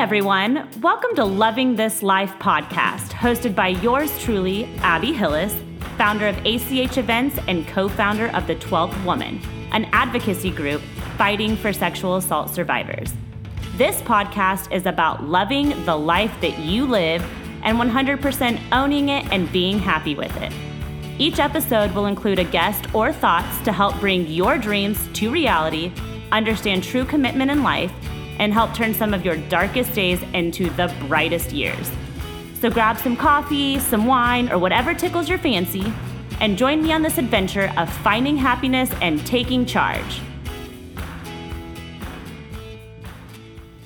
everyone. Welcome to Loving This Life podcast, hosted by yours truly, Abby Hillis, founder of ACH Events and co founder of The 12th Woman, an advocacy group fighting for sexual assault survivors. This podcast is about loving the life that you live and 100% owning it and being happy with it. Each episode will include a guest or thoughts to help bring your dreams to reality, understand true commitment in life, and help turn some of your darkest days into the brightest years. So grab some coffee, some wine, or whatever tickles your fancy, and join me on this adventure of finding happiness and taking charge.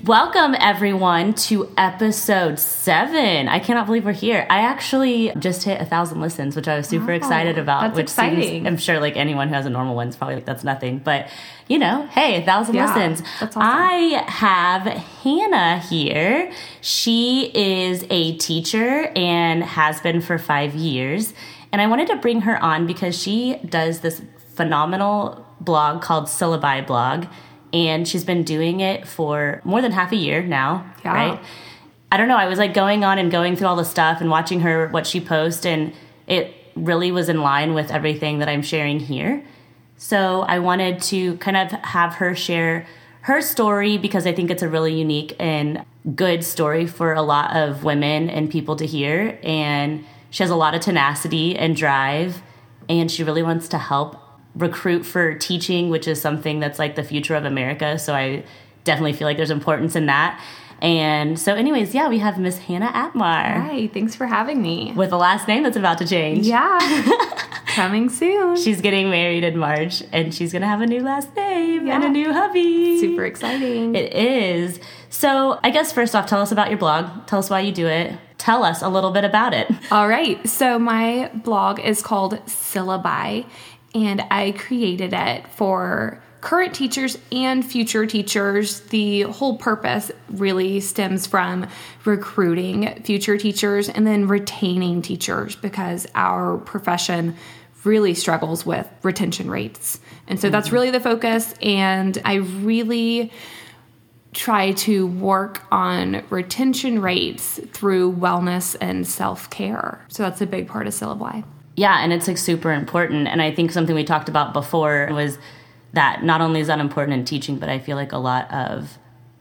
Welcome, everyone, to episode seven. I cannot believe we're here. I actually just hit a thousand listens, which I was super Wow, excited about. that's which exciting. Seems, I'm sure, like anyone who has a normal one is probably like, that's nothing. But, you know, hey, a thousand Yeah, listens. that's awesome. I have Hannah here. She is a teacher and has been for five years. And I wanted to bring her on because she does this phenomenal blog called Syllabi Blog. And she's been doing it for more than half a year now, Yeah. right? I don't know. I was like going on and going through all the stuff and watching her, what she posts, and it really was in line with everything that I'm sharing here. So I wanted to kind of have her share her story because I think it's a really unique and good story for a lot of women and people to hear. And she has a lot of tenacity and drive, and she really wants to help recruit for teaching, which is something that's like the future of America. So I definitely feel like there's importance in that. And so, anyways, yeah, we have Miss Hannah Atmar Hi, thanks for having me. with a last name that's about to change. Yeah, coming soon. She's getting married in March and she's gonna have a new last name and a new hubby. Super exciting. It is. So, I guess first off, tell us about your blog. Tell us why you do it. Tell us a little bit about it. All right, so my blog is called Syllabi, and I created it for current teachers and future teachers. The whole purpose really stems from recruiting future teachers and then retaining teachers because our profession really struggles with retention rates. And so that's mm-hmm. really the focus. And I really try to work on retention rates through wellness and self care. So that's a big part of syllabi. Yeah, and it's like super important. And I think something we talked about before was that not only is that important in teaching, but I feel like a lot of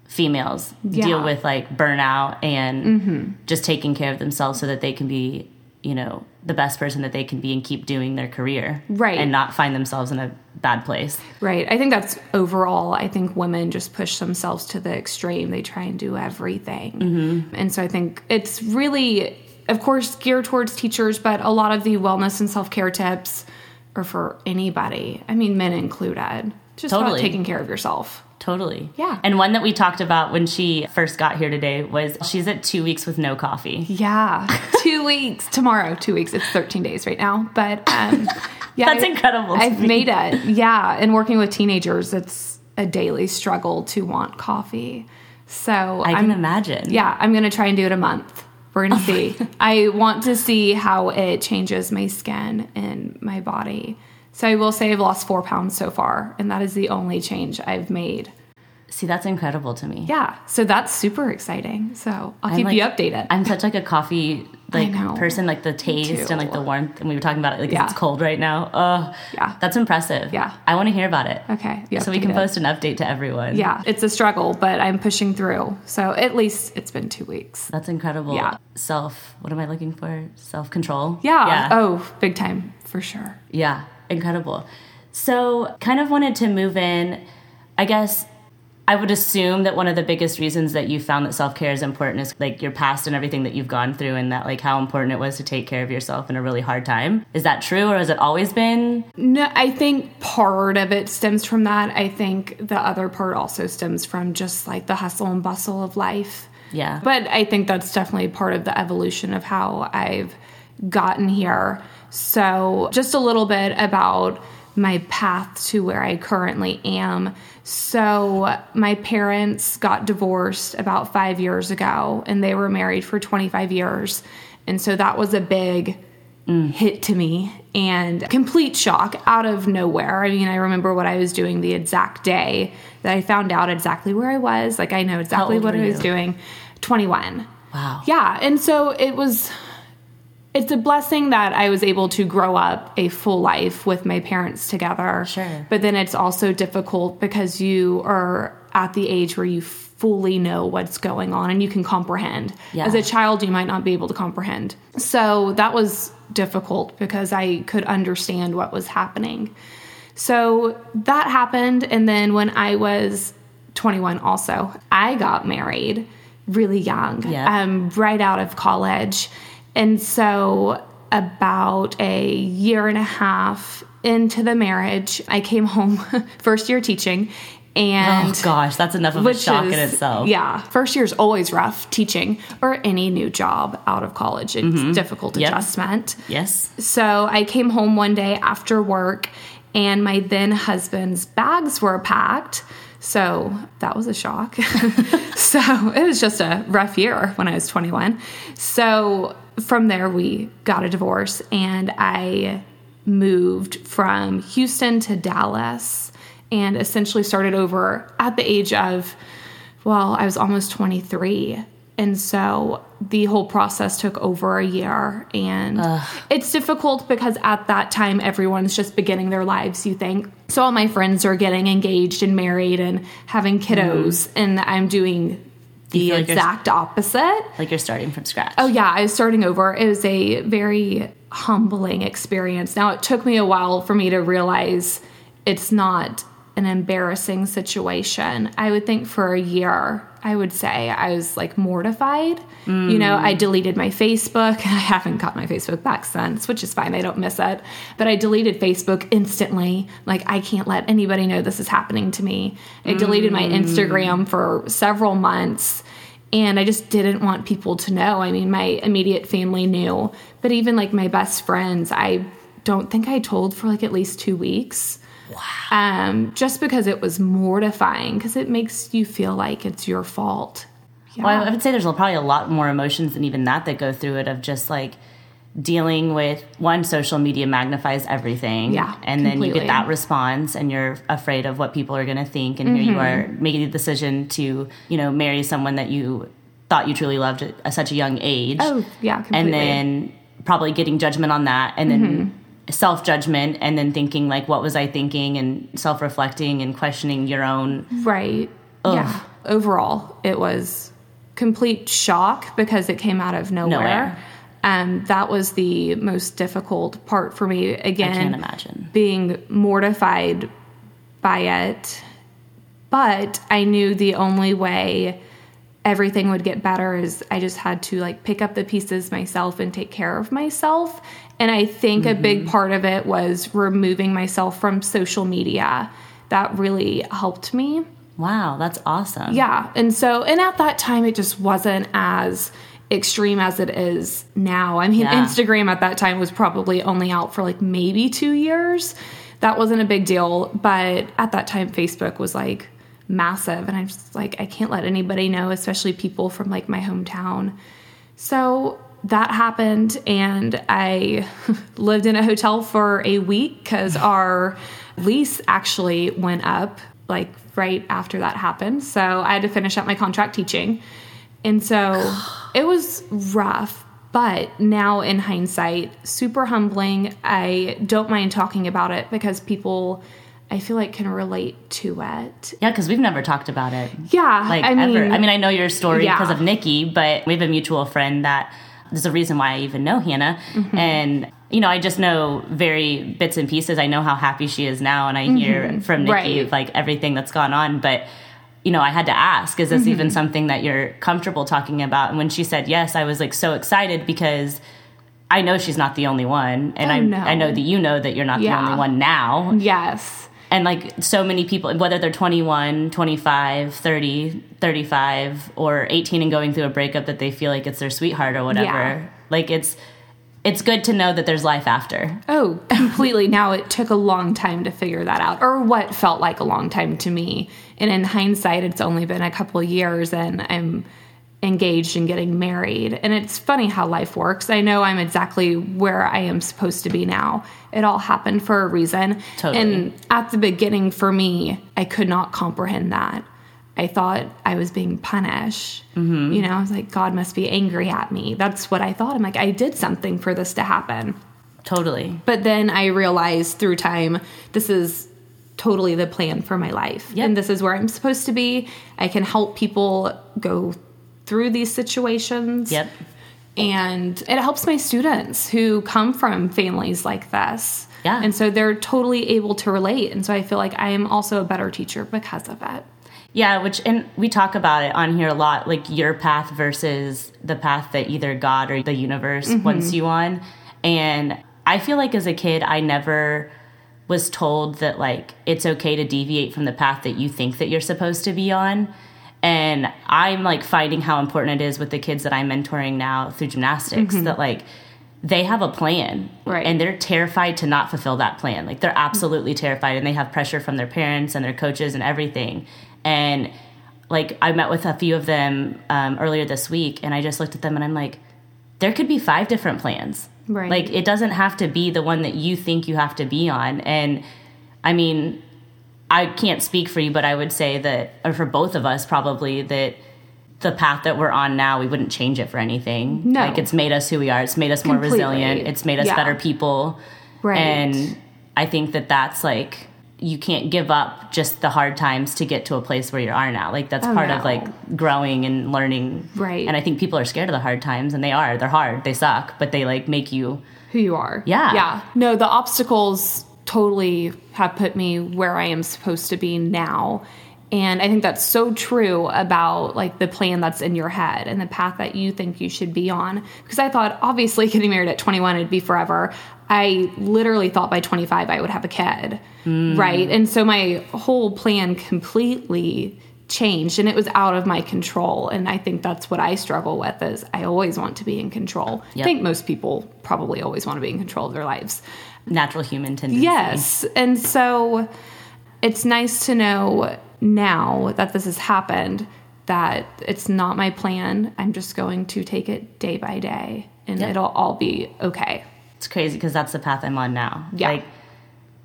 females Yeah. deal with like burnout and mm-hmm. just taking care of themselves so that they can be, you know, the best person that they can be and keep doing their career. Right. And not find themselves in a bad place. Right. I think that's overall, I think women just push themselves to the extreme. They try and do everything. Mm-hmm. And so I think it's really, of course, geared towards teachers, but a lot of the wellness and self care tips are for anybody. I mean, men included. Just Totally. about taking care of yourself. Totally. Yeah. And one that we talked about when she first got here today was she's at two weeks with no coffee. Yeah. two weeks. Tomorrow, two weeks. It's 13 days right now. But um, yeah. That's I- incredible I've me. made it. Yeah. And working with teenagers, it's a daily struggle to want coffee. So I I'm can imagine. Yeah, I'm going to try and do it a month. We're going to oh see. I want to see how it changes my skin and my body. So I will say I've lost four pounds so far, and that is the only change I've made. See, that's incredible to me. Yeah, so that's super exciting. So I'll I'm keep like- you updated. I'm such like a coffee like person, like the taste and like the warmth. And we were talking about it, like Yeah. it's cold right now. Oh, Yeah. that's impressive. Yeah. I want to hear about it. okay, So we can post an update to everyone. Yeah, it's a struggle, but I'm pushing through. So at least it's been two weeks. That's incredible. Yeah. Self, what am I looking for? Self control. Yeah. Yeah. Oh, big time for sure. Yeah, incredible. So, kind of wanted to move in. I guess I would assume that one of the biggest reasons that you found that self care is important is like your past and everything that you've gone through, and that like how important it was to take care of yourself in a really hard time. Is that true, or has it always been? No, I think part of it stems from that. I think the other part also stems from just like the hustle and bustle of life. Yeah. But I think that's definitely part of the evolution of how I've gotten here. So, just a little bit about my path to where I currently am. So, my parents got divorced about five years ago, and they were married for 25 years. And so that was a big hit to me and complete shock out of nowhere. I mean, I remember what I was doing the exact day that I found out exactly where I was. Like, I know exactly what I was doing. 21. Wow. Yeah. And so it was, it's a blessing that I was able to grow up a full life with my parents together. Sure. But then it's also difficult because you are at the age where you fully know what's going on and you can comprehend. Yeah. As a child, you might not be able to comprehend. So that was difficult because I could understand what was happening. So that happened. And then when I was 21, also, I got married really young, Yeah. um, right out of college. And so, about a year and a half into the marriage, I came home, first year teaching. And Oh gosh, that's enough of a shock in itself. Yeah, first year's always rough teaching or any new job out of college. It's difficult Mm-hmm. Yep. adjustment. Yes. So I came home one day after work, and my then husband's bags were packed. So that was a shock. so it was just a rough year when I was 21. So from there, we got a divorce, and I moved from Houston to Dallas and essentially started over at the age of, well, I was almost 23. And so the whole process took over a year. And it's difficult because at that time, everyone's just beginning their lives, you think. So all my friends are getting engaged and married and having kiddos, mm-hmm. and I'm doing the like exact opposite. Like you're starting from scratch. Oh yeah, I was starting over. It was a very humbling experience. Now it took me a while for me to realize it's not an embarrassing situation. I would think for a year, I would say I was like mortified. You know, I deleted my Facebook. I haven't got my Facebook back since, which is fine. I don't miss it. But I deleted Facebook instantly. Like I can't let anybody know this is happening to me. I deleted my mm. Instagram for several months and I just didn't want people to know. I mean, my immediate family knew, but even like my best friends, I don't think I told for like at least two weeks. Wow. Um, just because it was mortifying, because it makes you feel like it's your fault. Yeah. Well, I would say there's probably a lot more emotions than even that that go through it of just like dealing with one social media magnifies everything Yeah, and then you get that response and you're afraid of what people are going to think and here you are Mm-hmm. making the decision to you know marry someone that you thought you truly loved at such a young age oh, yeah, completely. and then probably getting judgment on that and then Mm-hmm. Self judgment and then thinking like what was i thinking and self reflecting and questioning your own Right. Yeah. Overall, it was complete shock because it came out of nowhere. Nowhere. Um, that was the most difficult part for me. Again, i can't imagine being mortified by it. But I knew the only way everything would get better is I just had to like pick up the pieces myself and take care of myself. And I think a big mm-hmm. part of it was removing myself from social media. That really helped me. wow that's awesome Yeah. And so, and at that time, it just wasn't as extreme as it is now. I mean, Yeah. Instagram at that time was probably only out for like maybe two years. That wasn't a big deal. But at that time, Facebook was like massive. And I'm just like, I can't let anybody know, especially people from like my hometown. So that happened, and I lived in a hotel for a week because our lease actually went up like right after that happened. So I had to finish up my contract teaching. And so it was rough, but now in hindsight, super humbling. I don't mind talking about it because people I feel like can relate to it. Yeah, because we've never talked about it. Yeah, Like I ever. mean, I mean, I know your story yeah. because of Nikki, but we have a mutual friend that there's a reason why I even know Hannah. Mm-hmm. And, you know, I just know very bits and pieces. I know how happy she is now, and I hear from Nikki Mm-hmm. Right. like everything that's gone on. But, you know, I had to ask, is this Mm-hmm. even something that you're comfortable talking about? And when she said yes, I was like so excited because. I know she's not the only one, and Oh, I no. I know that you know that you're not Yeah. the only one now yes. And like so many people whether they're 21 25 30 35 or 18 and going through a breakup that they feel like it's their sweetheart or whatever Yeah. like it's it's good to know that there's life after Oh, completely. now it took a long time to figure that out, or what felt like a long time to me. And in hindsight, it's only been a couple of years and I'm engaged and getting married. And it's funny how life works. I know I'm exactly where I am supposed to be now. It all happened for a reason. Totally. And at the beginning, for me, I could not comprehend that. I thought I was being punished. Mm-hmm. You know, I was like, God must be angry at me. That's what I thought. I'm like, I did something for this to happen. Totally. But then I realized through time, this is totally the plan for my life. Yep. And this is where I'm supposed to be. I can help people go through these situations. Yep. And it helps my students who come from families like this. Yeah. And so they're totally able to relate. And so I feel like I am also a better teacher because of it. Yeah, which and we talk about it on here a lot, like your path versus the path that either God or the universe Mm-hmm. wants you on. And I feel like as a kid, I never was told that like it's okay to deviate from the path that you think that you're supposed to be on. And I'm like finding how important it is with the kids that I'm mentoring now through gymnastics that like they have a plan Mm-hmm. Right. and they're terrified to not fulfill that plan like they're absolutely terrified and they have pressure from their parents and their coaches and everything and like i met with a few of them um, earlier this week and i just looked at them and i'm like there could be five different plans Right. like it doesn't have to be the one that you think you have to be on and i mean i can't speak for you but i would say that or for both of us probably that the path that we're on now we wouldn't change it for anything No. like it's made us who we are it's made us more Completely. resilient it's made us Yeah. better people Right. and i think that that's like you can't give up just the hard times to get to a place where you are now like that's Oh, part of like growing and learning Right. and i think people are scared of the hard times and they are they're hard they suck but they like make you who you are. Yeah. Yeah. No, the obstacles totally have put me where I am supposed to be now. And I think that's so true about like the plan that's in your head and the path that you think you should be on. Because I thought obviously getting married at 21 it'd be forever. I literally thought by 25 I would have a kid. Mm. Right. And so my whole plan completely changed and it was out of my control and i think that's what i struggle with is i always want to be in control i think most people probably always want to be in control of their lives natural human tendency yes and so it's nice to know now that this has happened that it's not my plan i'm just going to take it day by day and Yep. it'll all be okay it's crazy because that's the path i'm on now Yeah. like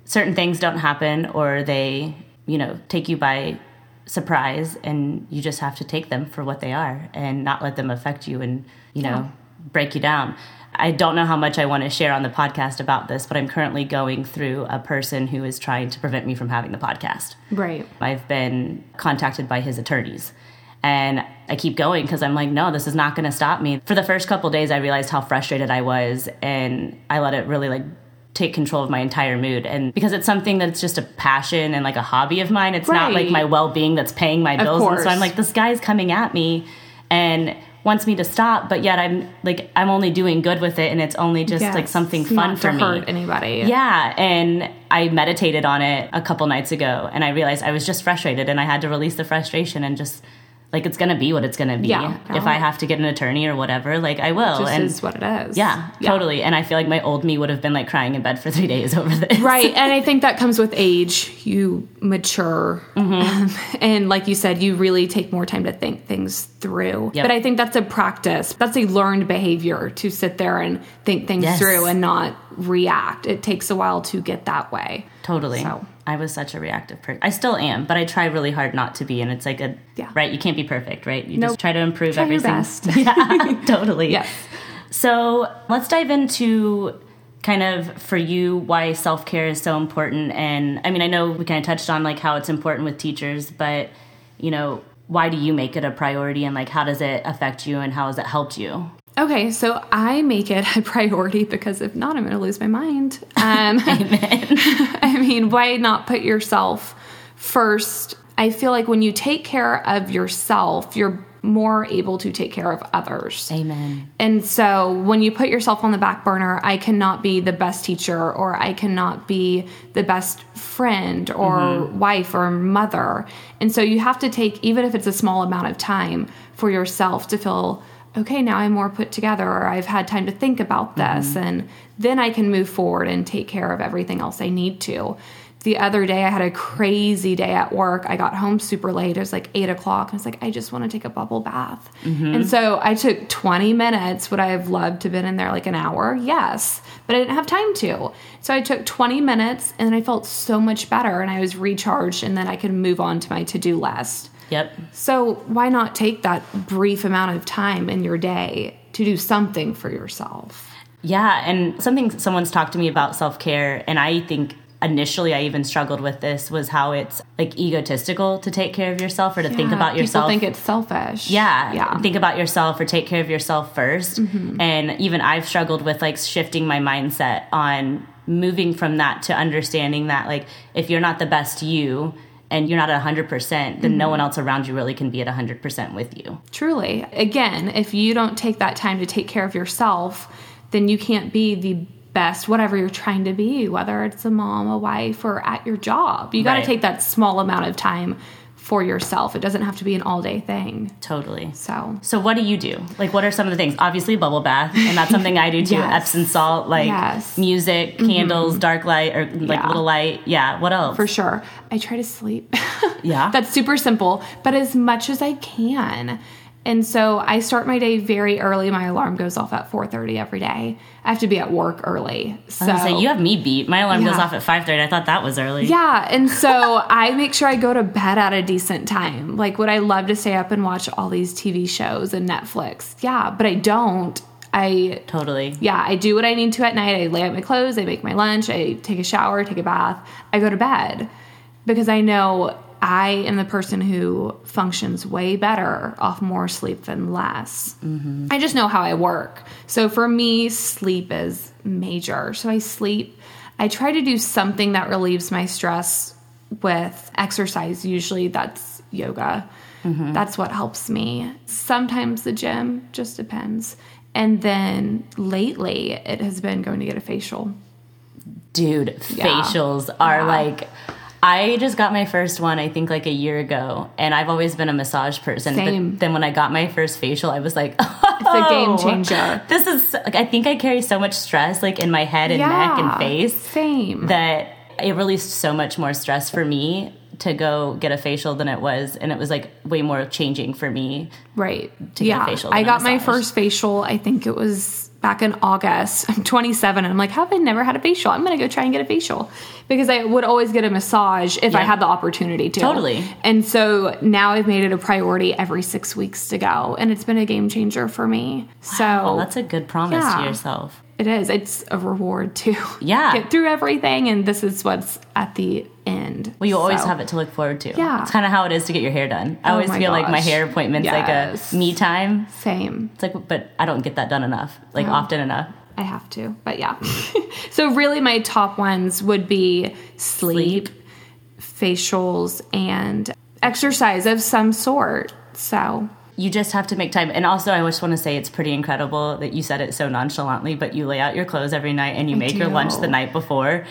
certain things don't happen or they you know take you by surprise and you just have to take them for what they are and not let them affect you and you know Yeah. break you down i don't know how much i want to share on the podcast about this but i'm currently going through a person who is trying to prevent me from having the podcast right I've been contacted by his attorneys. And I keep going because I'm like, no, this is not going to stop me. For the first couple days, I realized how frustrated I was, and I let it really like take control of my entire mood. And because it's something that's just a passion and like a hobby of mine, it's not like my well being that's paying my bills. And so I'm like, this guy's coming at me and wants me to stop, but yet I'm like, I'm only doing good with it, and it's only just like something fun for to me. hurt anybody Yeah, and I meditated on it a couple nights ago, and I realized I was just frustrated, and I had to release the frustration and just like it's gonna be what it's gonna be. Yeah, if. I have to get an attorney or whatever, like I will. and is what it is yeah, totally. And I feel like my old me would have been like crying in bed for three days over this. right and i think that comes with age you mature Mm-hmm. and like you said you really take more time to think things through Yep. but i think that's a practice that's a learned behavior to sit there and think things Yes. through and not react it takes a while to get that way Totally. So. I was such a reactive person. I still am, but I try really hard not to be. And it's like a Yeah. right. You can't be perfect, right? You Nope. just try to improve Try your everything. best. yeah, totally. Yes. So let's dive into kind of for you why self care is so important. And I mean, I know we kind of touched on like how it's important with teachers, but you know, why do you make it a priority and like how does it affect you and how has it helped you? Okay, so I make it a priority because if not, I'm going to lose my mind. Um, I mean, why not put yourself first? I feel like when you take care of yourself, you're more able to take care of others. Amen. And so when you put yourself on the back burner, I cannot be the best teacher or I cannot be the best friend or wife or mother. And so you have to take, even if it's a small amount of time for yourself to feel, okay, now I'm more put together or I've had time to think about mm-hmm. this. And then I can move forward and take care of everything else I need to. The other day, I had a crazy day at work. I got home super late. It was like eight o'clock. I was like, I just want to take a bubble bath. Mm-hmm. And so I took 20 minutes. Would I have loved to have been in there like an hour? Yes. But I didn't have time to. So I took 20 minutes and I felt so much better and I was recharged and then I could move on to my to do list. Yep. So why not take that brief amount of time in your day to do something for yourself? Yeah, and something someone's talked to me about self care, and I think initially I even struggled with this was how it's like egotistical to take care of yourself or to think about yourself. People think it's selfish. yeah, Yeah. think about yourself or take care of yourself 1st mm-hmm. And even I've struggled with like shifting my mindset on moving from that to understanding that like if you're not the best you and you're not at 100%, then no mm-hmm. one else around you really can be at 100% with you. Truly. Again, if you don't take that time to take care of yourself, then you can't be the best, whatever you're trying to be, whether it's a mom, a wife, or at your job. You got to Right. take that small amount of time for yourself. It doesn't have to be an all day thing. Totally. So, So what do you do? Like what are some of the things? Obviously bubble bath, and that's something I do too. Yes. Epsom salt, like Yes. Mm-hmm. music, candles, dark light, or like Yeah. little light. Yeah. What else? for sure, I try to sleep. Yeah. That's super simple, but as much as I can. And so I start my day very early. My alarm goes off at 4:30 every day. I have to be at work early. So I was gonna say you have me beat. My alarm goes off at five thirty. I thought that was early. Yeah, and so I make sure I go to bed at a decent time. Like, would I love to stay up and watch all these TV shows and Netflix? Yeah, but I don't. I Totally. yeah, I do what I need to at night. I lay out my clothes, I make my lunch, I take a shower, take a bath, I go to bed because I know I am the person who functions way better off more sleep than less. Mm-hmm. I just know how I work. So for me, sleep is major. So I sleep. I try to do something that relieves my stress with exercise. Usually that's yoga. Mm-hmm. That's what helps me. Sometimes the gym, just depends. And then lately, it has been going to get a facial. Dude, Yeah. facials are Yeah. like. I just got my first one, I think, like a year ago, and I've always been a massage person. Same. But then when I got my first facial, I was like, It's a game "Oh, changer. This is like I think I carry so much stress, like in my head and neck and face, Same. that it released so much more stress for me to go get a facial than it was, and it was like way more changing for me. Right. to get a yeah. facial I got my first facial, I think it was back in August. I'm 27 and I'm like, how have I never had a facial? I'm going to go try and get a facial because I would always get a massage if I had the opportunity to. Totally. And so now I've made it a priority every six weeks to go. And it's been a game changer for me. So Oh, that's a good promise Yeah. to yourself. It is. It's a reward to Yeah. get through everything. And this is what's at the end. Well, you always So- have it to look forward to. Yeah. it's kind of how it is to get your hair done. I Oh always feel like my hair appointment's Yes. like a me time. Same. It's like, but I don't get that done enough, like No. often enough. I have to, but yeah. so really, my top ones would be sleep, facials, and exercise of some sort. So You just have to make time. And also, I just want to say it's pretty incredible that you said it so nonchalantly, but you lay out your clothes every night and you make your lunch the night before.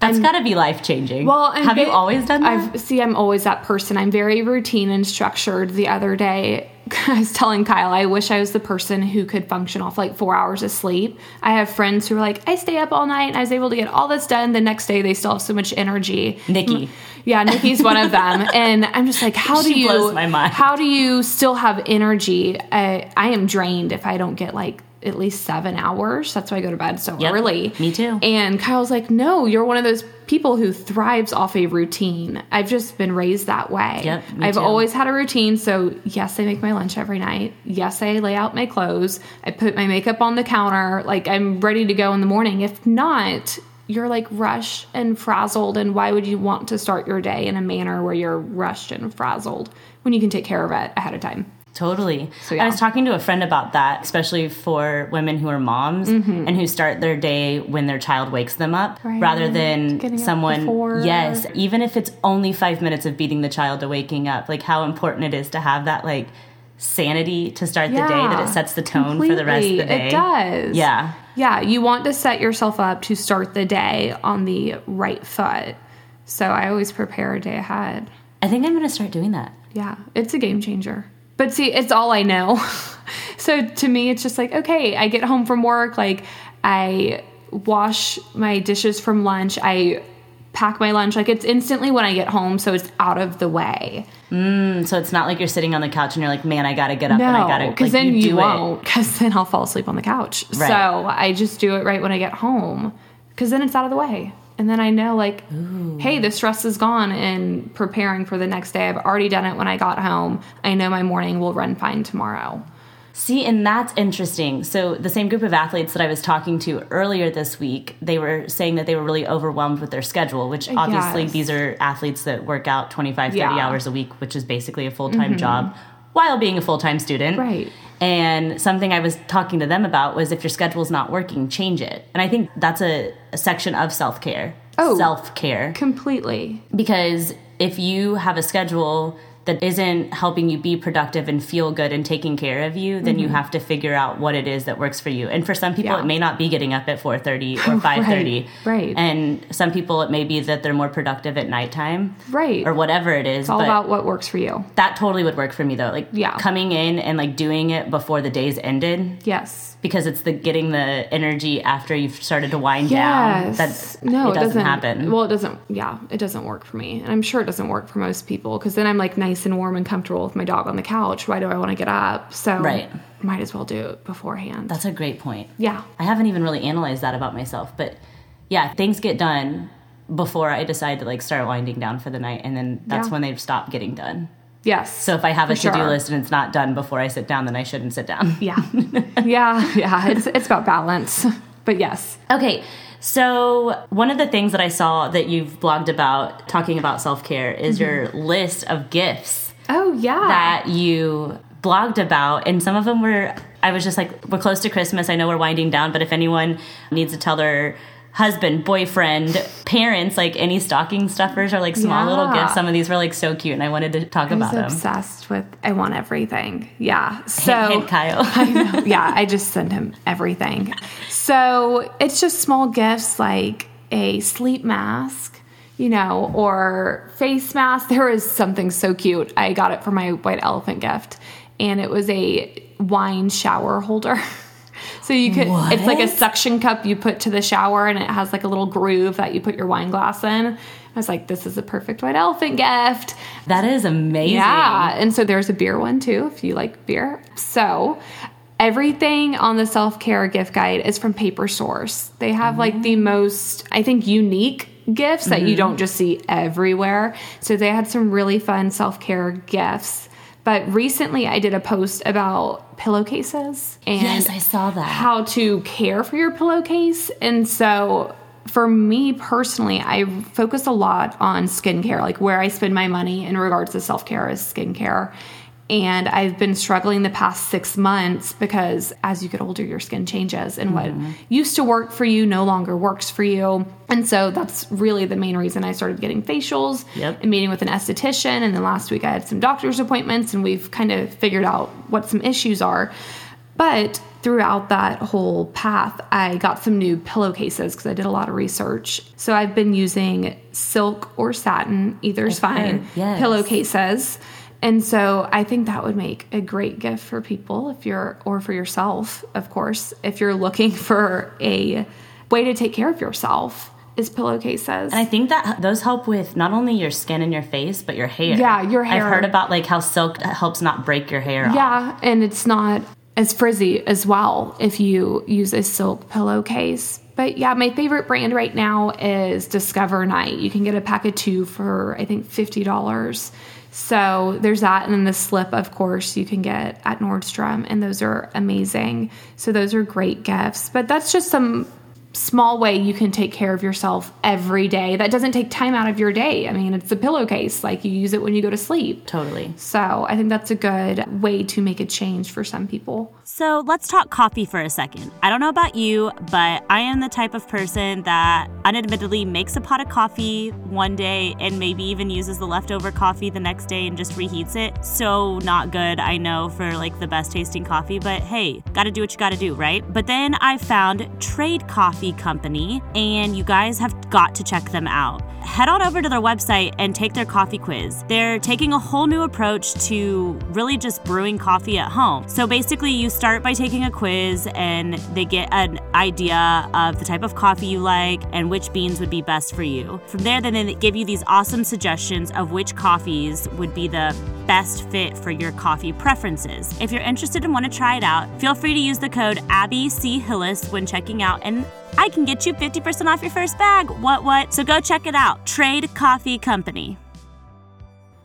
That's got to be life changing. Well, have you always done that? I've see. I'm always that person. I'm very routine and structured. The other day, I was telling Kyle, I wish I was the person who could function off like four hours of sleep. I have friends who are like, I stay up all night and I was able to get all this done. The next day, they still have so much energy. Nikki. Yeah, Nikki's one of them, and I'm just like, how do She you? blows my mind. How do you still have energy? I, I am drained if I don't get like at least seven hours. That's why I go to bed so Yep, early. me too. And Kyle's like, no, you're one of those people who thrives off a routine. I've just been raised that way. Yep, I've too. always had a routine. So yes, I make my lunch every night. Yes, I lay out my clothes. I put my makeup on the counter. Like I'm ready to go in the morning. If not, you're like rushed and frazzled. And why would you want to start your day in a manner where you're rushed and frazzled when you can take care of it ahead of time? Totally. So, yeah. I was talking to a friend about that, especially for women who are moms and who start their day when their child wakes them up Mm-hmm. Right. rather than Getting someone yes, even if it's only 5 minutes of beating the child to waking up, like how important it is to have that like sanity to start the day that it sets the tone for the rest of the day. It does. Yeah. Yeah, you want to set yourself up to start the day on the right foot. So I always prepare a day ahead. I think I'm going to start doing that. Yeah, it's a game changer. But see, it's all I know. so to me, it's just like, okay, I get home from work, like I wash my dishes from lunch, I pack my lunch, like it's instantly when I get home, so it's out of the way. And so it's not like you're sitting on the couch and you're like, "Man, I got to get up and I got to No, because like, then you, do won't, because then I'll fall asleep on the couch. Right. So I just do it right when I get home, because then it's out of the way. And then I know, like, hey, the stress is gone and preparing for the next day. I've already done it when I got home. I know my morning will run fine tomorrow. See, and that's interesting. So, the same group of athletes that I was talking to earlier this week, they were saying that they were really overwhelmed with their schedule, which obviously Yes. these are athletes that work out 25, 30 Yeah. Mm-hmm. hours a week, which is basically a full time job while being a full time student. Right. And something I was talking to them about was if your schedule's not working, change it. And I think that's a, a section of self care. Oh. Self care Completely. because if you have a schedule that isn't helping you be productive and feel good and taking care of you then you have to figure out what it is that works for you and for some people Mm-hmm. Yeah. it may not be getting up at 4.30 or 5.30 right. and some people it may be that they're more productive at nighttime Right. or whatever it is It's all about what works for you. that totally would work for me though like Yeah. coming in and like doing it before the day's ended Yes. because it's the getting the energy after you've started to wind down Yes. that no, it doesn't, happen Well, it doesn't. Yeah, it doesn't work for me, and I'm sure it doesn't work for most people because then I'm like nice and warm and comfortable with my dog on the couch. Why do I want to get up? So Right. might as well do it beforehand. that's a great point yeah. I haven't even really analyzed that about myself, but yeah, things get done before I decide to like start winding down for the night, and then that's Yeah. when they stop getting done. Yes. So if I have a to do sure. list and it's not done before I sit down, then I shouldn't sit down. Yeah. yeah. Yeah. It's it's about balance, but yes. Okay, so one of the things that I saw that you've blogged about talking about self care is your mm-hmm. list of gifts Oh yeah. that you blogged about, and some of them were. I was just like, we're close to Christmas. I know we're winding down, but if anyone needs to tell their husband, boyfriend, parents, like any stocking stuffers or like small little gifts, some of these were like so cute, and I wanted to talk I was about them. obsessed with. I want everything. Yeah. So Hint, hint, Kyle. I know. Yeah, I just send him everything. So it's just small gifts like a sleep mask, you know, or face mask. There is something so cute. I got it for my white elephant gift, and it was a wine shower holder. So you could, it's like a suction cup you put to the shower, and it has like a little groove that you put your wine glass in. I was like, this is a perfect white elephant gift. that is amazing. Yeah. And so there's a beer one too, if you like beer. So everything on the self care gift guide is from Paper Source. They have like the mm. most, I think, unique gifts that you mm-hmm. don't just see everywhere. So they had some really fun self care gifts. But recently I did a post about pillowcases and Yes, I saw that. how to care for your pillowcase. And so for me personally, I focus a lot on skincare, like where I spend my money in regards to self care is skincare. And I've been struggling the past six months because as you get older, your skin changes, and what mm-hmm. used to work for you no longer works for you. And so that's really the main reason I started getting facials Yep. and meeting with an esthetician. And then last week I had some doctor's appointments, and we've kind of figured out what some issues are. But throughout that whole path, I got some new pillowcases because I did a lot of research. So I've been using silk or satin, either's I've fine, yes. pillowcases. And so I think that would make a great gift for people if you're, or for yourself, of course, if you're looking for a way to take care of yourself, is pillowcases. And I think that those help with not only your skin and your face, but your hair. Yeah, your hair. I've heard about like how silk helps not break your hair off. Yeah, and it's not as frizzy as well if you use a silk pillowcase. But yeah, my favorite brand right now is Discover Night. You can get a pack of two for I think fifty dollars. So there's that, and then the slip, of course, you can get at Nordstrom, and those are amazing. So those are great gifts. But that's just some small way you can take care of yourself every day. That doesn't take time out of your day. I mean, it's a pillowcase, like you use it when you go to sleep. Totally. So I think that's a good way to make a change for some people. So let's talk coffee for a second. I don't know about you, but I am the type of person that unadmittedly makes a pot of coffee one day and maybe even uses the leftover coffee the next day and just reheats it. So not good, I know, for like the best tasting coffee, but hey, gotta do what you gotta do, right? But then I found Trade Coffee Company, and you guys have got to check them out. Head on over to their website and take their coffee quiz. They're taking a whole new approach to really just brewing coffee at home. So basically, you start by taking a quiz, and they get an idea of the type of coffee you like and which beans would be best for you. From there, then they give you these awesome suggestions of which coffees would be the best fit for your coffee preferences. If you're interested and want to try it out, feel free to use the code Abby C. Hillis when checking out, and I can get you 50% off your first bag. What, what? So go check it out. Trade Coffee Company.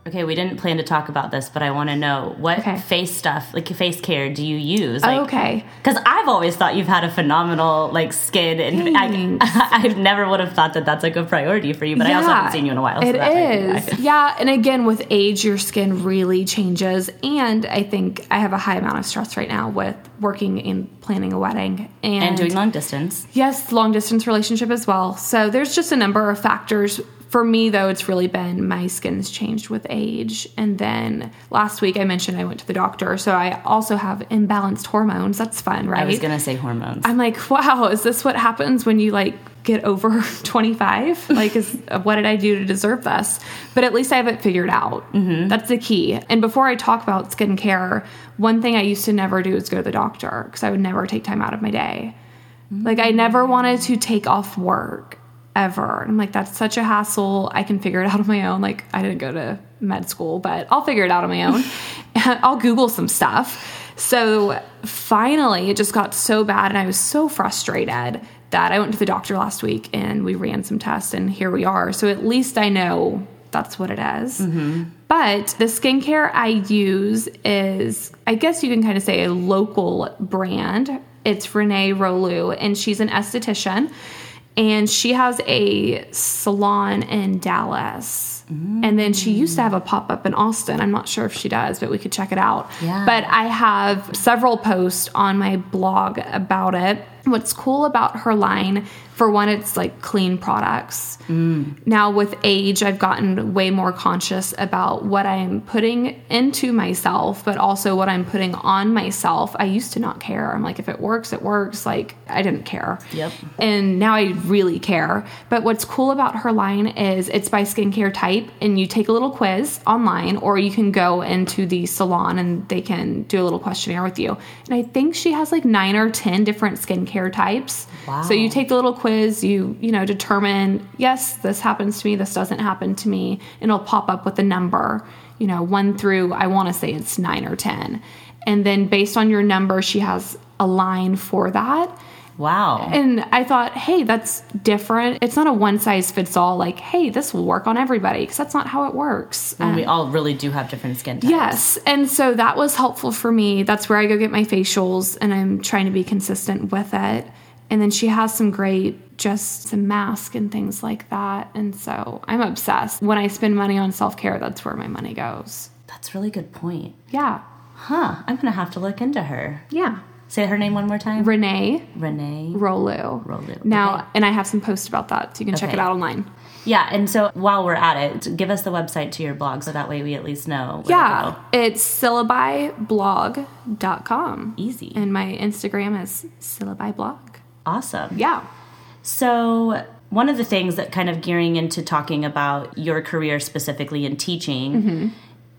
Okay, we didn't plan to talk about this, but I want to know what Okay. face stuff, like face care, do you use? Like, okay. Because I've always thought you've had a phenomenal like skin, and I, I never would have thought that that's like a priority for you. But I also haven't seen you in a while. So It that might be is. Yeah. And again, with age, your skin really changes. And I think I have a high amount of stress right now with working and planning a wedding and, And doing long distance. Yes, long distance relationship as well. So there's just a number of factors. For me, though, it's really been my skin's changed with age. And then last week I mentioned I went to the doctor. So I also have imbalanced hormones. That's fun, right? I was gonna say hormones. I'm like, wow, is this what happens when you like get over 25? Like, is what did I do to deserve this? But at least I have it figured out. Mm-hmm. That's the key. And before I talk about skincare, one thing I used to never do is go to the doctor because I would never take time out of my day. Like, I never wanted to take off work ever. And I'm like, that's such a hassle. I can figure it out on my own. Like, I didn't go to med school, but I'll figure it out on my own. I'll Google some stuff. So finally, it just got so bad, and I was so frustrated that I went to the doctor last week and we ran some tests, and here we are. So at least I know that's what it is. Mm-hmm. But the skincare I use is, I guess you can kind of say, a local brand. It's Renee Rouleau, and she's an esthetician, and she has a salon in Dallas. And then she used to have a pop up in Austin. I'm not sure if she does, but we could check it out. Yeah. But I have several posts on my blog about it. What's cool about her line, for one, it's like clean products. Mm. Now, with age, I've gotten way more conscious about what I'm putting into myself, but also what I'm putting on myself. I used to not care. I'm like, if it works, it works. Like, I didn't care. Yep. And now I really care. But what's cool about her line is it's by skincare type, and you take a little quiz online, or you can go into the salon and they can do a little questionnaire with you. And I think she has like nine or 10 different skincare types. Wow. So you take the little quiz, you, you know, determine, yes, this happens to me, this doesn't happen to me, and it'll pop up with a number, you know, one through, I want to say it's nine or 10. And then based on your number, she has a line for that. Wow. And I thought, hey, that's different. It's not a one size fits all, like, hey, this will work on everybody, because that's not how it works. and we um, all really do have different skin types. Yes. And so that was helpful for me. That's where I go get my facials, and I'm trying to be consistent with it. And then she has some great, just some mask and things like that. And so I'm obsessed. When I spend money on self care, that's where my money goes. That's a really good point. Yeah. Huh. I'm gonna have to look into her. Yeah. Say her name one more time. Renee Renee. Rouleau. Rouleau, Now, okay. and I have some posts about that, so you can check it out online. Yeah, and so while we're at it, give us the website to your blog so that way we at least know. Where Yeah, To go. it's syllabiblog.com. Easy. And my Instagram is syllabiblog. Awesome. Yeah. So, one of the things that kind of gearing into talking about your career specifically in teaching, Mm-hmm.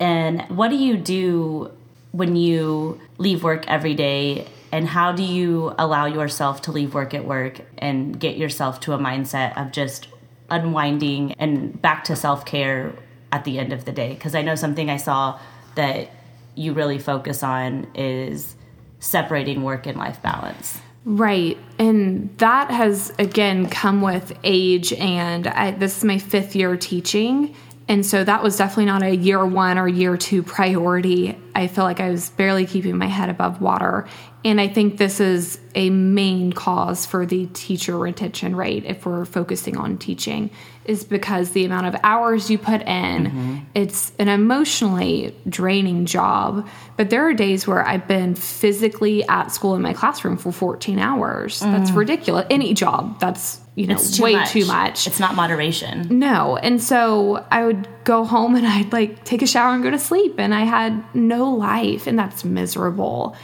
and what do you do when you leave work every day? And how do you allow yourself to leave work at work and get yourself to a mindset of just unwinding and back to self care at the end of the day? Because I know something I saw that you really focus on is separating work and life balance. Right. And that has, again, come with age. And I, this is my fifth year teaching. And so that was definitely not a year one or year two priority. I feel like I was barely keeping my head above water. And I think this is a main cause for the teacher retention rate if we're focusing on teaching, is because the amount of hours you put in, mm-hmm. it's an emotionally draining job. But there are days where I've been physically at school in my classroom for 14 hours. That's mm. ridiculous. Any job, that's, you know, It's too way much. too much. It's not moderation. No. And so I would go home and I'd like take a shower and go to sleep. And I had no life. And that's miserable.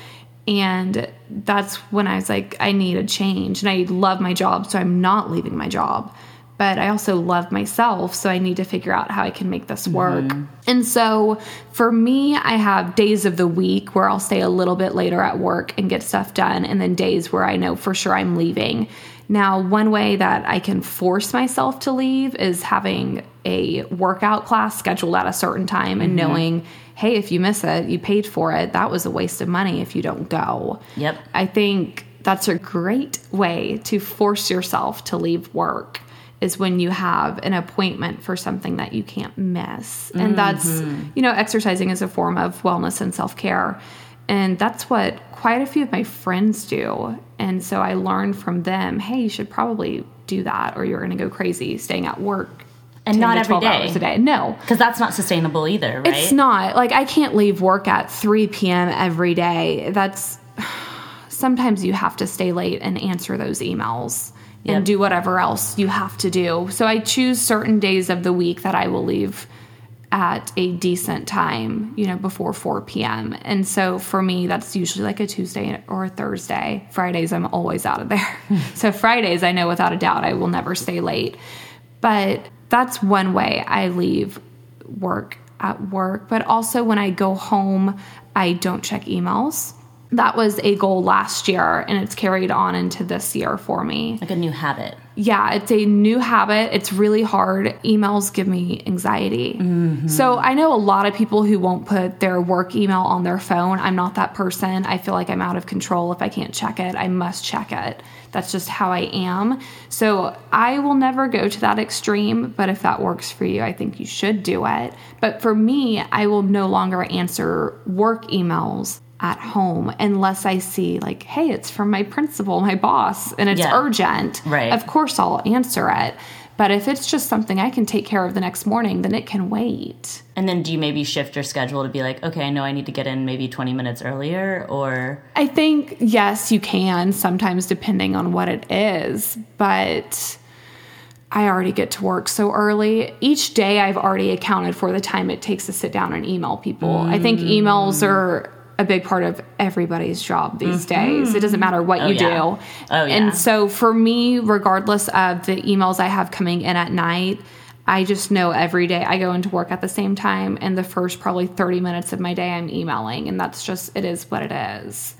And that's when I was like, I need a change. And I love my job. So I'm not leaving my job. But I also love myself. So I need to figure out how I can make this work. Mm-hmm. And so for me, I have days of the week where I'll stay a little bit later at work and get stuff done. And then days where I know for sure I'm leaving. Now, one way that I can force myself to leave is having a workout class scheduled at a certain time and mm-hmm. knowing, hey, if you miss it, you paid for it. That was a waste of money if you don't go. Yep. I think that's a great way to force yourself to leave work is when you have an appointment for something that you can't miss. And that's, mm-hmm. you know, exercising is a form of wellness and self care. And that's what quite a few of my friends do. And so I learned from them hey, you should probably do that or you're going to go crazy staying at work. And not every 12 day. hours a day. No, Because that's not sustainable either, right? it's not like I can't leave work at 3 p.m. every day. That's sometimes you have to stay late and answer those emails Yep. and do whatever else you have to do. So I choose certain days of the week that I will leave at a decent time, you know, before 4 p.m. And so for me, that's usually like a Tuesday or a Thursday. Fridays, I'm always out of there. so Fridays, I know without a doubt I will never stay late. But that's one way I leave work at work. But also when I go home, I don't check emails. That was a goal last year and it's carried on into this year for me like a new habit. yeah, it's a new habit. It's really hard. Emails give me anxiety. Mm-hmm. So I know a lot of people who won't put their work email on their phone. I'm not that person. I feel like I'm out of control. If I can't check it, I must check it. That's just how I am. So I will never go to that extreme, but if that works for you, I think you should do it. But for me, I will no longer answer work emails at home unless I see like, hey, it's from my principal, my boss, and it's Yeah. urgent. Right. Of course I'll answer it. But if it's just something I can take care of the next morning, then it can wait. And then do you maybe shift your schedule to be like, okay, I know I need to get in maybe 20 minutes earlier or I think, yes, you can sometimes depending on what it is, but I already get to work so early. Each day I've already accounted for the time it takes to sit down and email people. I think emails mm. are a big part of everybody's job these mm-hmm. days. It doesn't matter what oh, you yeah. do. Oh, yeah. And so for me, regardless of the emails I have coming in at night, I just know every day I go into work at the same time and the first probably 30 minutes of my day I'm emailing and that's just it is what it is.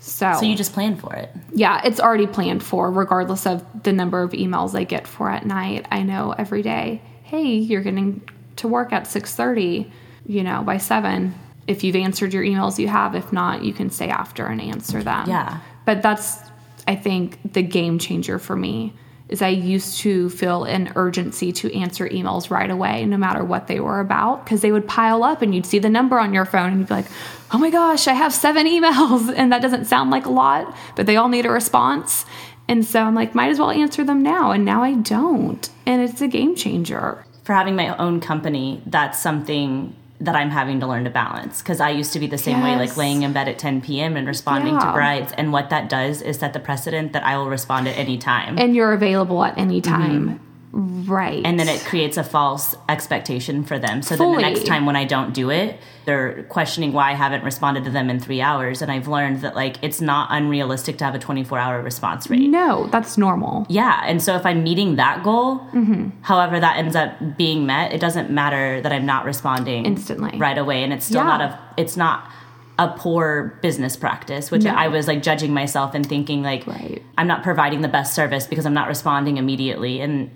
So, so you just plan for it. yeah, it's already planned for regardless of the number of emails I get for at night. I know every day, hey, you're getting to work at 6:30, you know, by 7. If you've answered your emails, you have. If not, you can stay after and answer them. Yeah. But that's I think the game changer for me is I used to feel an urgency to answer emails right away, no matter what they were about, because they would pile up and you'd see the number on your phone and you'd be like, oh my gosh, I have seven emails. And that doesn't sound like a lot, but they all need a response. And so I'm like, might as well answer them now. And now I don't. And it's a game changer. For having my own company, that's something that I'm having to learn to balance because I used to be the same way, like laying in bed at 10 p.m. and responding to brides. And what that does is set the precedent that I will respond at any time. And you're available at any mm-hmm. time. Right. And then it creates a false expectation for them. So then the next time when I don't do it, they're questioning why I haven't responded to them in three hours. And I've learned that like it's not unrealistic to have a 24 hour response rate. no, that's normal. Yeah, and so if I'm meeting that goal, Mm-hmm. however that ends up being met, it doesn't matter that I'm not responding Instantly. right away, and it's still Yeah. not a it's not a poor business practice, which No. I was like judging myself and thinking like Right. I'm not providing the best service because I'm not responding immediately, and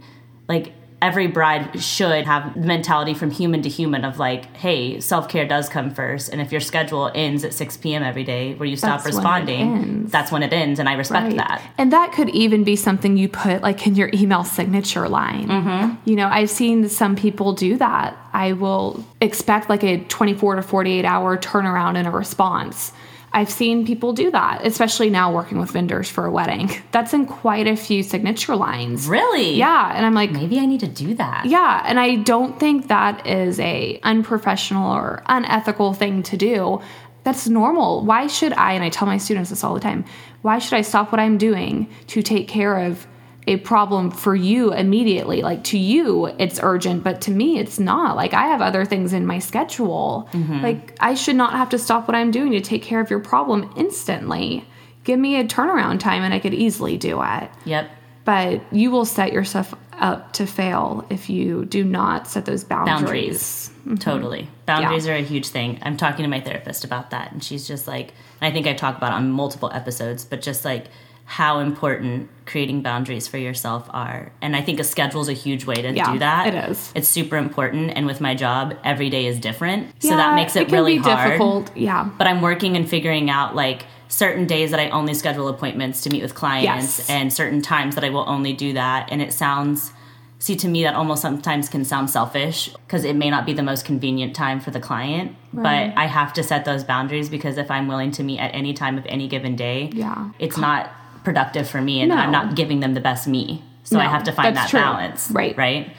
like every bride should have the mentality from human to human of like, hey, self care does come first, and if your schedule ends at 6 p.m. every day where you stop That's responding, ends. that's when it ends, and I respect Right. that. And that could even be something you put like in your email signature line. Mm-hmm. You know, I've seen some people do that. I will expect like a 24 to 48 hour turnaround in a response. I've seen people do that, especially now working with vendors for a wedding. That's in quite a few signature lines. Really? Yeah. And I'm like, Maybe I need to do that. yeah, and I don't think that is a unprofessional or unethical thing to do. That's normal. Why should I and I tell my students this all the time. Why should I stop what I'm doing to take care of a problem for you immediately? Like to you it's urgent, but to me it's not. Like I have other things in my schedule. Mm-hmm. Like I should not have to stop what I'm doing to take care of your problem instantly. Give me a turnaround time and I could easily do it Yep. but you will set yourself up to fail if you do not set those boundaries. boundaries mm-hmm. totally boundaries are a huge thing i'm talking to my therapist about that and she's just like and i think i talk about it on multiple episodes but just like how important creating boundaries for yourself are. And I think a schedule is a huge way to Yeah, do that. it is. It's super important. And with my job, every day is different. so that makes it, can really be hard. difficult. Yeah. But I'm working and figuring out like certain days that I only schedule appointments to meet with clients Yes. and certain times that I will only do that. And it sounds, see, to me, that almost sometimes can sound selfish because it may not be the most convenient time for the client. Right. But I have to set those boundaries because if I'm willing to meet at any time of any given day, Yeah. it's not productive for me and No. I'm not giving them the best me. So I have to find that true. balance. Right. Right.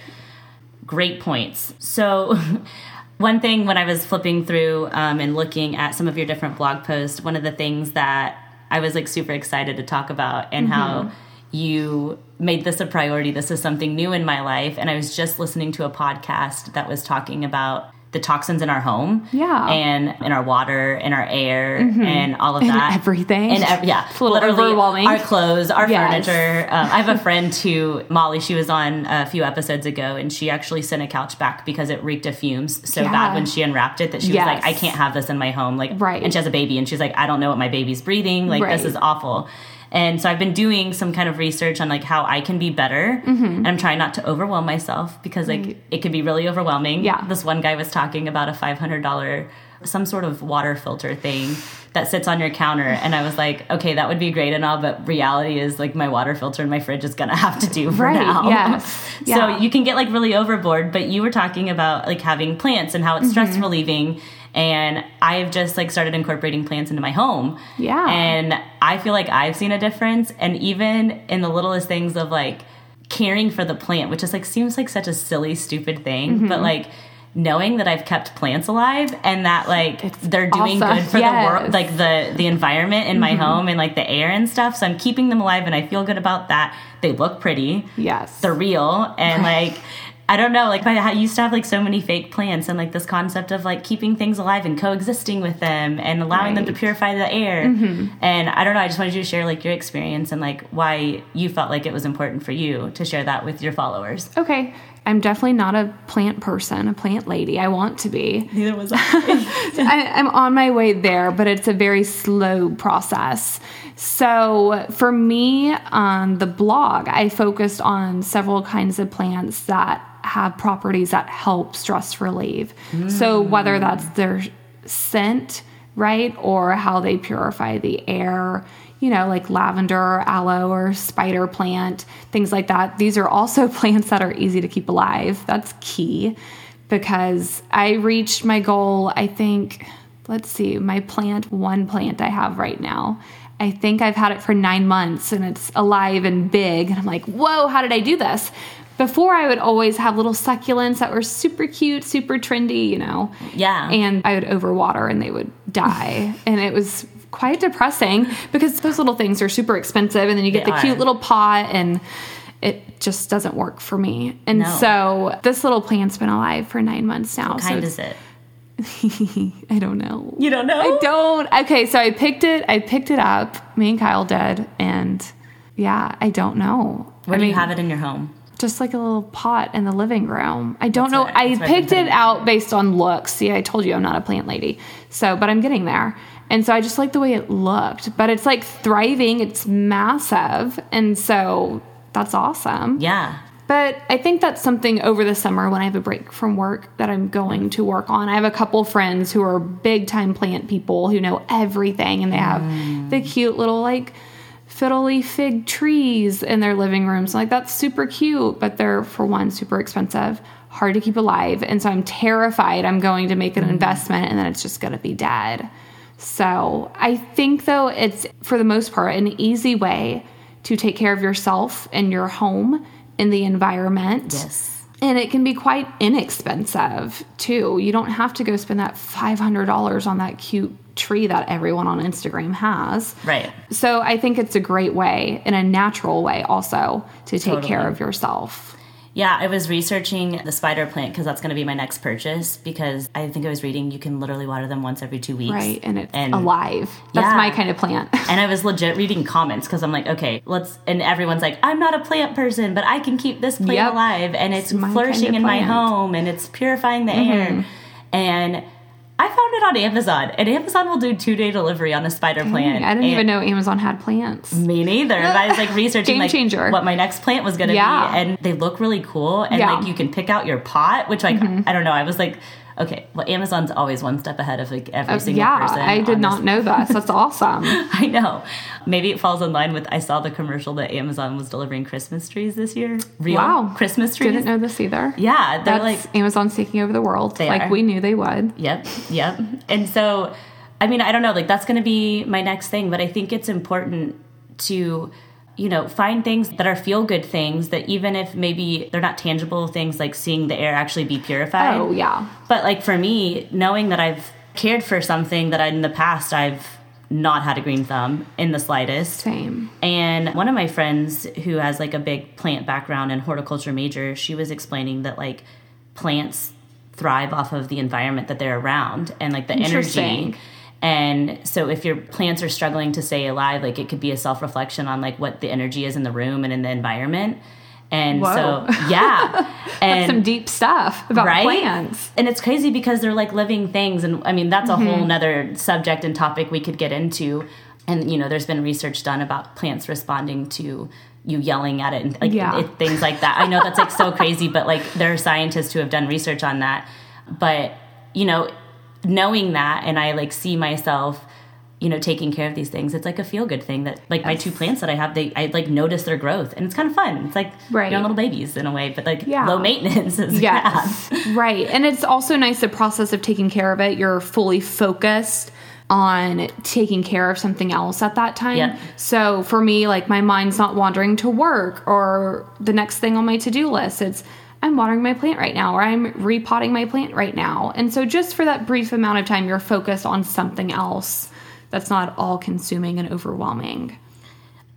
Great points. So, one thing when I was flipping through um, and looking at some of your different blog posts, one of the things that I was like super excited to talk about and Mm-hmm. how you made this a priority. This is something new in my life. And I was just listening to a podcast that was talking about the toxins in our home Yeah. Mm-hmm. and in our water in our air and all of And that everything. and ev- yeah It's a little literally overwhelming. our clothes our Yes. furniture um, i have a friend who molly she was on a few episodes ago and she actually sent a couch back because it reeked of fumes so Yeah. bad when she unwrapped it that she Yes. was like i can't have this in my home like Right. and she has a baby and she's like i don't know what my baby's breathing like this is awful and so I've been doing some kind of research on like how I can be better, and I'm trying not to overwhelm myself because like Mm-hmm. It could be really overwhelming. Yeah. This one guy was talking about a five hundred dollar some sort of water filter thing that sits on your counter, and I was like, okay, that would be great and all, but reality is like my water filter in my fridge is gonna have to do for Right, now. yes, yeah. So you can get like really overboard, but you were talking about like having plants and how it's stress Mm-hmm. relieving. And I've just like started incorporating plants into my home. Yeah. And I feel like I've seen a difference. And even in the littlest things of like caring for the plant, which is like seems like such a silly, stupid thing, Mm-hmm. but like knowing that I've kept plants alive and that like It's they're doing awesome. good for the Yes. Mm-hmm. world, like the the environment in my home and like the air and stuff. So I'm keeping them alive and I feel good about that. They look pretty yes. they're real and like I don't know, like I used to have like so many fake plants and like this concept of like keeping things alive and coexisting with them and allowing them to purify the air. Mm-hmm. And I don't know, I just wanted you to share like your experience and like why you felt like it was important for you to share that with your followers. Okay. I'm definitely not a plant person, a plant lady. I want to be. Neither was I. I, I'm on my way there, but it's a very slow process. So for me, on the blog, I focused on several kinds of plants that have properties that help stress relieve. So whether mm. that's their scent, right, or how they purify the air, you know, like lavender, or aloe, or spider plant, things like that. These are also plants that are easy to keep alive. That's key because I reached my goal, I think, let's see, my plant, one plant I have right now. I think I've had it for nine months and it's alive and big. And I'm like, whoa, how did I do this? Before, I would always have little succulents that were super cute, super trendy, you know. Yeah. And I would overwater and they would die. and it was quite depressing because those little things are super expensive. And then you get They the are. cute little pot and it just doesn't work for me. And No. so this little plant's been alive for nine months now. What so kind it's- is it? I don't know. You don't know? I don't. Okay, so I picked it. I picked it up. Me and Kyle did, and yeah, I don't know. Where I do you have it in your home? Just like a little pot in the living room. I don't know. what- I that's what I've picked it thinking. out based on looks. See, I told you I'm not a plant lady. So, but I'm getting there. And so I just like the way it looked. But it's like thriving. It's massive, and so that's awesome. Yeah. But I think that's something over the summer when I have a break from work that I'm going to work on. I have a couple friends who are big time plant people who know everything and they have mm. the cute little like fiddly fig trees in their living rooms. Like that's super cute, but they're for one super expensive, hard to keep alive. And so I'm terrified I'm going to make an mm. investment and then it's just going to be dead. So I think though it's for the most part an easy way to take care of yourself and your home and the environment. Yes. And it can be quite inexpensive too. You don't have to go spend that $500 on that cute tree that everyone on Instagram has. Right. So I think it's a great way, in a natural way also, to take care of yourself. Yeah, I was researching the spider plant because that's going to be my next purchase because I think I was reading you can literally water them once every two weeks. Right. And it's And- alive. That's Yeah. my kind of plant. And I was legit reading comments because I'm like, okay, let's. And everyone's like, I'm not a plant person, but I can keep this plant Yep. alive, and it's It's flourishing kind of in my. Mm-hmm. home, and it's purifying the air. And I found it on Amazon, and Amazon will do two day delivery on a spider plant. I didn't And- even know Amazon had plants. Me neither. And I was like researching like changer. what my next plant was gonna Yeah. be, and they look really cool. And Yeah. Mm-hmm. like you can pick out your pot, which like I don't know. I was like, okay, well, Amazon's always one step ahead of like every single Uh, yeah, person. I did not this- know that. So that's awesome. I know. Maybe it falls in line with I saw the commercial that Amazon was delivering Christmas trees this year. Real Wow. Christmas trees. Didn't know this either. Yeah, they're That's like Amazon's taking over the world, They like are. we knew they would. Yep, yep. And so, I mean, I don't know, like that's going to be my next thing, but I think it's important to, you know, find things that are feel good things that even if maybe they're not tangible things like seeing the air actually be purified. Oh yeah, But like for me, knowing that I've cared for something that I, in the past I've not had a green thumb in the slightest. same. And one of my friends who has like a big plant background and horticulture major, she was explaining that like plants thrive off of the environment that they're around and like the energy. And so if your plants are struggling to stay alive, like it could be a self-reflection on like what the energy is in the room and in the environment. And Whoa. so yeah. and Some deep stuff about right? plants. And it's crazy because they're like living things. And I mean, that's a Mm-hmm. whole nother subject and topic we could get into. And, you know, there's been research done about plants responding to you yelling at it and like Yeah. it, things like that. I know that's like so crazy, but like there are scientists who have done research on that. But, you know, knowing that and I like see myself you know taking care of these things it's like a feel good thing that like my two plants that i have they i like notice their growth and it's kind of fun it's like Right. you know little babies in a way but like Yeah. low maintenance is Yes. right. And it's also nice the process of taking care of it. You're fully focused on taking care of something else at that time. So for me, like my mind's not wandering to work or the next thing on my to do list. It's I'm watering my plant right now or I'm repotting my plant right now. And so just for that brief amount of time, you're focused on something else that's not all consuming and overwhelming.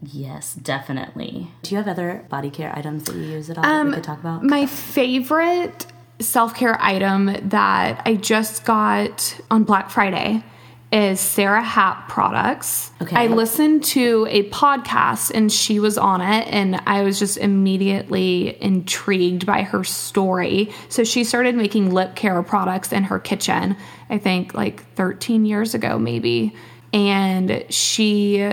Yes, definitely. Do you have other body care items that you use at all that we um, could talk about? My favorite self care item that I just got on Black Friday is Sara Happ products. Okay. I listened to a podcast and she was on it, and I was just immediately intrigued by her story. So she started making lip care products in her kitchen, I think like 13 years ago, maybe. And she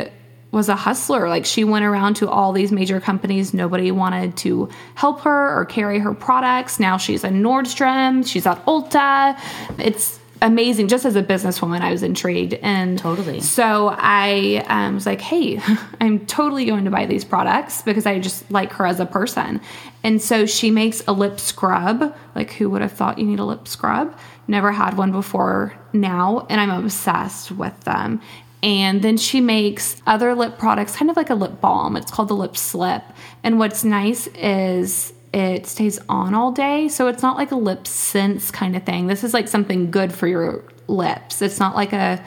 was a hustler. Like she went around to all these major companies. Nobody wanted to help her or carry her products. Now she's at Nordstrom. She's at Ulta. It's amazing. Just as a businesswoman, I was intrigued and Totally. So I um, was like, hey, I'm totally going to buy these products because I just like her as a person. And so she makes a lip scrub. Like who would have thought you need a lip scrub? Never had one before now, and I'm obsessed with them. And then she makes other lip products, kind of like a lip balm. It's called the Lip Slip. And what's nice is it stays on all day. So it's not like a LipSense kind of thing. This is like something good for your lips. It's not like a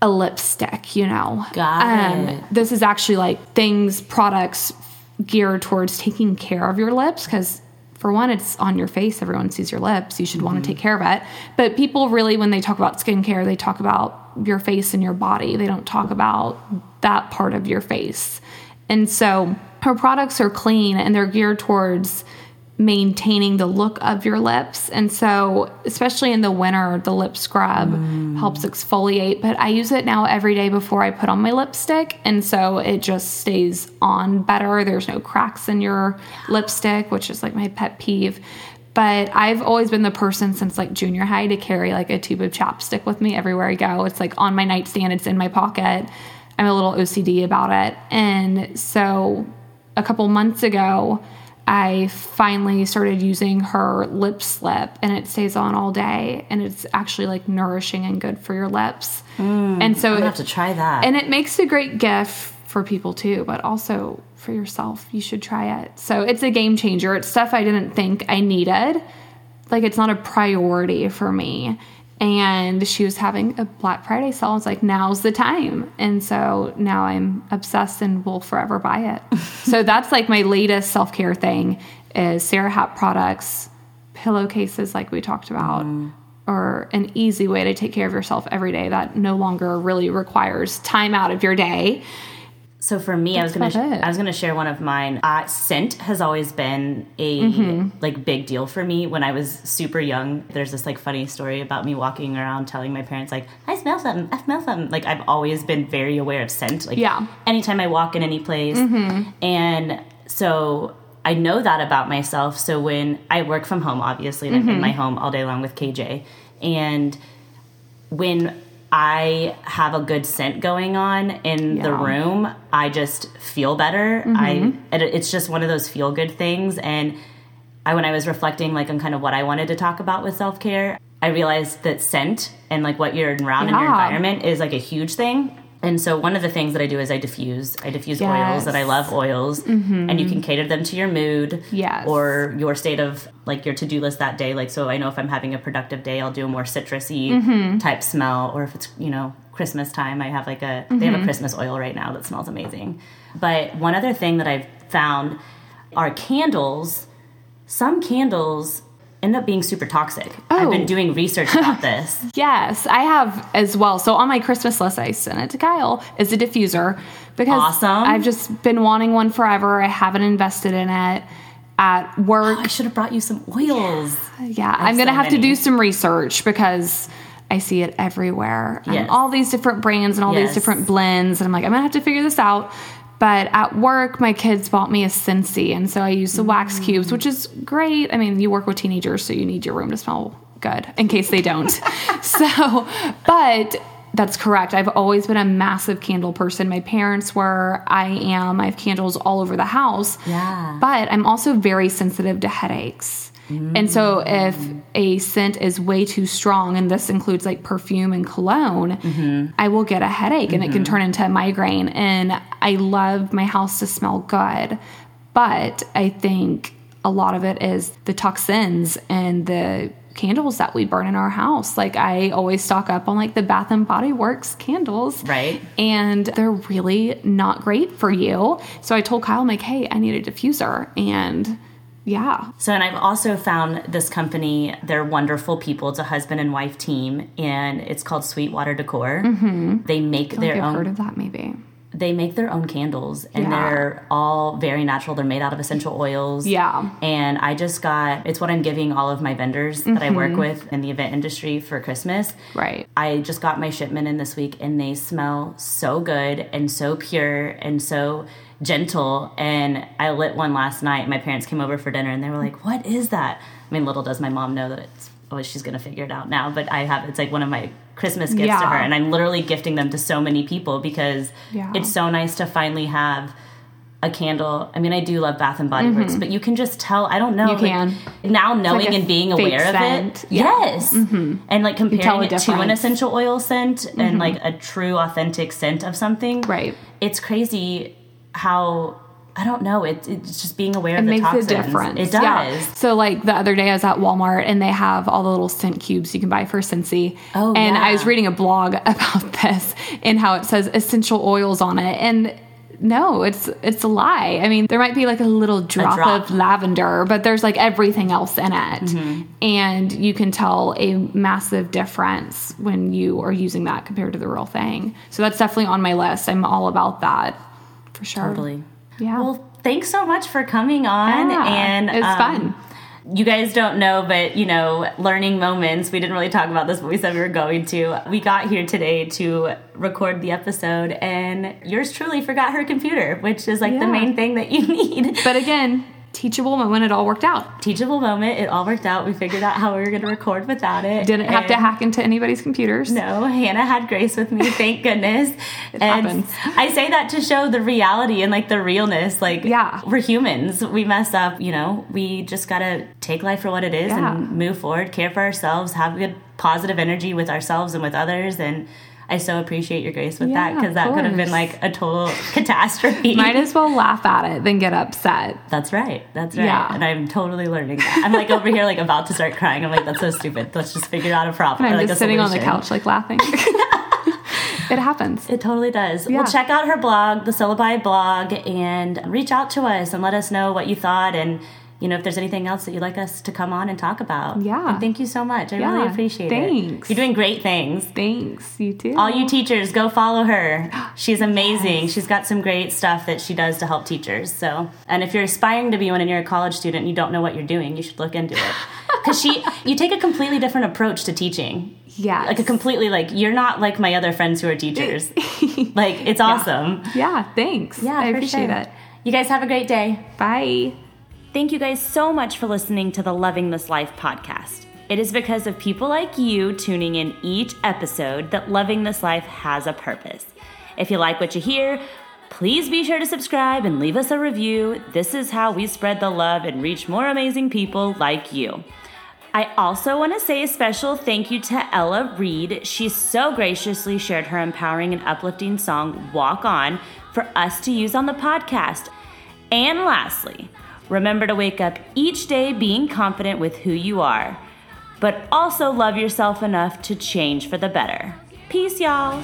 a lipstick, you know. Got um, it. This is actually like things, products geared towards taking care of your lips because for one, it's on your face. Everyone sees your lips. You should want to mm-hmm. take care of it. But people really, when they talk about skincare, they talk about your face and your body. They don't talk about that part of your face. And so her products are clean and they're geared towards maintaining the look of your lips. And so, especially in the winter, the lip scrub mm. helps exfoliate. But I use it now every day before I put on my lipstick. And so it just stays on better. There's no cracks in your lipstick, which is like my pet peeve. But I've always been the person since like junior high to carry like a tube of chapstick with me everywhere I go. It's like on my nightstand, it's in my pocket. I'm a little OCD about it. And so a couple months ago, I finally started using her lip slip and it stays on all day and it's actually like nourishing and good for your lips. Hmm. and so gonna have to try that. and it makes a great gift for people too, but also for yourself. You should try it. So it's a game changer. It's stuff I didn't think I needed. Like it's not a priority for me. And she was having a Black Friday sale. I was like, now's the time. And so now I'm obsessed and will forever buy it. so that's like my latest self care thing is Sara Happ products, pillowcases like we talked about, mm. or an easy way to take care of yourself every day that no longer really requires time out of your day. So for me, I was gonna it. I was gonna share one of mine. Uh, scent has always been a Mm-hmm. like big deal for me. When I was super young, there's this like funny story about me walking around telling my parents like I smell something, I smell something. Like I've always been very aware of scent. Like Yeah. anytime I walk in any place, and so I know that about myself. So when I work from home, obviously, and I'm in my home all day long with KJ, and when I have a good scent going on in the room, I just feel better. I mm-hmm. it, it's just one of those feel good things and I when I was reflecting like on kind of what I wanted to talk about with self-care, I realized that scent and like what you're around in your environment is like a huge thing. And so one of the things that I do is I diffuse. I diffuse oils and I love oils. Mm-hmm. And you can cater them to your mood Yes. or your state of like your to-do list that day. Like so i know if i'm having a productive day i'll do a more citrusy mm-hmm. type smell. Or if it's you know christmas time i have like a they have a mm-hmm. christmas oil right now that smells amazing. But one other thing that i've found are candles. Some candles end up being super toxic i've Oh. been doing research about this Yes, I have as well. So on my Christmas list, I sent it to Kyle is a diffuser because Awesome. I've just been wanting one forever. I haven't invested in it at work. Oh, i should have brought you some oils yeah, I'm gonna have to do some research because I see it everywhere. and Yes. all these different brands and all Yes. these different blends, and I'm like, I'm gonna have to figure this out. But at work, my kids bought me a Scentsy, and so I use the Mm. wax cubes, which is great. I mean, you work with teenagers, so you need your room to smell good in case they don't. so, but that's correct. I've always been a massive candle person. My parents were, I am. I have candles all over the house. Yeah. But I'm also very sensitive to headaches. And so if a scent is way too strong, and this includes like perfume and cologne, mm-hmm. I will get a headache and it can mm-hmm. turn into a migraine. And I love my house to smell good. But I think a lot of it is the toxins and the candles that we burn in our house. Like I always stock up on like the Bath and Body Works candles Right. and they're really not great for you. So I told Kyle, I'm like, hey, I need a diffuser. And yeah. So, and I've also found this company, they're wonderful people. It's a husband and wife team, and it's called Sweetwater Decor. Mm-hmm. They make Like their I've own heard of that maybe. they make their own candles and Yeah. they're all very natural. They're made out of essential oils. Yeah. And I just got it's what I'm giving all of my vendors that I Mm-hmm. work with in the event industry for Christmas. Right. I just got my shipment in this week and they smell so good and so pure and so gentle. And I lit one last night. My parents came over for dinner and they were like, What is that? I mean, little does my mom know that it's oh, she's gonna figure it out now. But I have it's like one of my Christmas gifts to her and I'm literally gifting them to so many people because Yeah. it's so nice to finally have a candle. I mean, I do love Bath and Body Works, but you can just tell. I don't know. Mm-hmm. You like, can. now knowing like and being aware of it. Yeah. Yes, and like comparing it to an. Mm-hmm. essential oil scent and like a true authentic scent of something. Right. It's crazy how I don't know. It, it's just being aware It of the makes toxins. a difference. It does. Yeah. So like the other day I was at Walmart and they have all the little scent cubes you can buy for Scentsy. Oh, and I was reading a blog about this and how it says essential oils on it. And no, it's it's a lie. I mean, there might be like a little drop, drop. of lavender, but there's like everything else in it. Mm-hmm. And you can tell a massive difference when you are using that compared to the real thing. So that's definitely on my list. I'm all about that for sure. Totally. Yeah. Well, thanks so much for coming on. Yeah, and it was um, fun. You guys don't know, but you know, learning moments. We didn't really talk about this, but we said we were going to. We got here today to record the episode, and yours truly forgot her computer, which is like the main thing that you need. But again, teachable moment, it all worked out. Teachable moment. It all worked out. We figured out how we were going to record without it. Didn't have to hack into anybody's computers. No, Hannah had grace with me, thank goodness. It and happens. I say that to show the reality and like the realness. Like, Yeah. we're humans. We mess up, you know. We just gotta take life for what it is Yeah. and move forward, care for ourselves, have good positive energy with ourselves and with others. And I so appreciate your grace with that because that could have been like a total catastrophe. Might as well laugh at it than get upset. That's right. That's right. Yeah. And I'm totally learning that. I'm like over here, like about to start crying. I'm like, that's so stupid. Let's just figure out a problem. And I'm like, just sitting on the couch, like laughing. it happens. It totally does. Yeah. Well, check out her blog, the Syllabi blog, and reach out to us and let us know what you thought. And you know, if there's anything else that you'd like us to come on and talk about. Yeah. And thank you so much. I Yeah, really appreciate it. thanks. You're doing great things. Thanks. You too. All you teachers, go follow her. She's amazing. She's got some great stuff that she does to help teachers. So, and if you're aspiring to be one and you're a college student and you don't know what you're doing, you should look into it. Because she, you take a completely different approach to teaching. Yeah. Like a completely like you're not like my other friends who are teachers. like it's awesome. Yeah. Thanks. Yeah, I appreciate sure. it. You guys have a great day. Bye. Thank you guys so much for listening to the Loving This Life podcast. It is because of people like you tuning in each episode that Loving This Life has a purpose. If you like what you hear, please be sure to subscribe and leave us a review. This is how we spread the love and reach more amazing people like you. I also want to say a special thank you to Ella Reed. She so graciously shared her empowering and uplifting song, Walk On, for us to use on the podcast. And lastly, Remember to wake up each day being confident with who you are, but also love yourself enough to change for the better. Peace, y'all.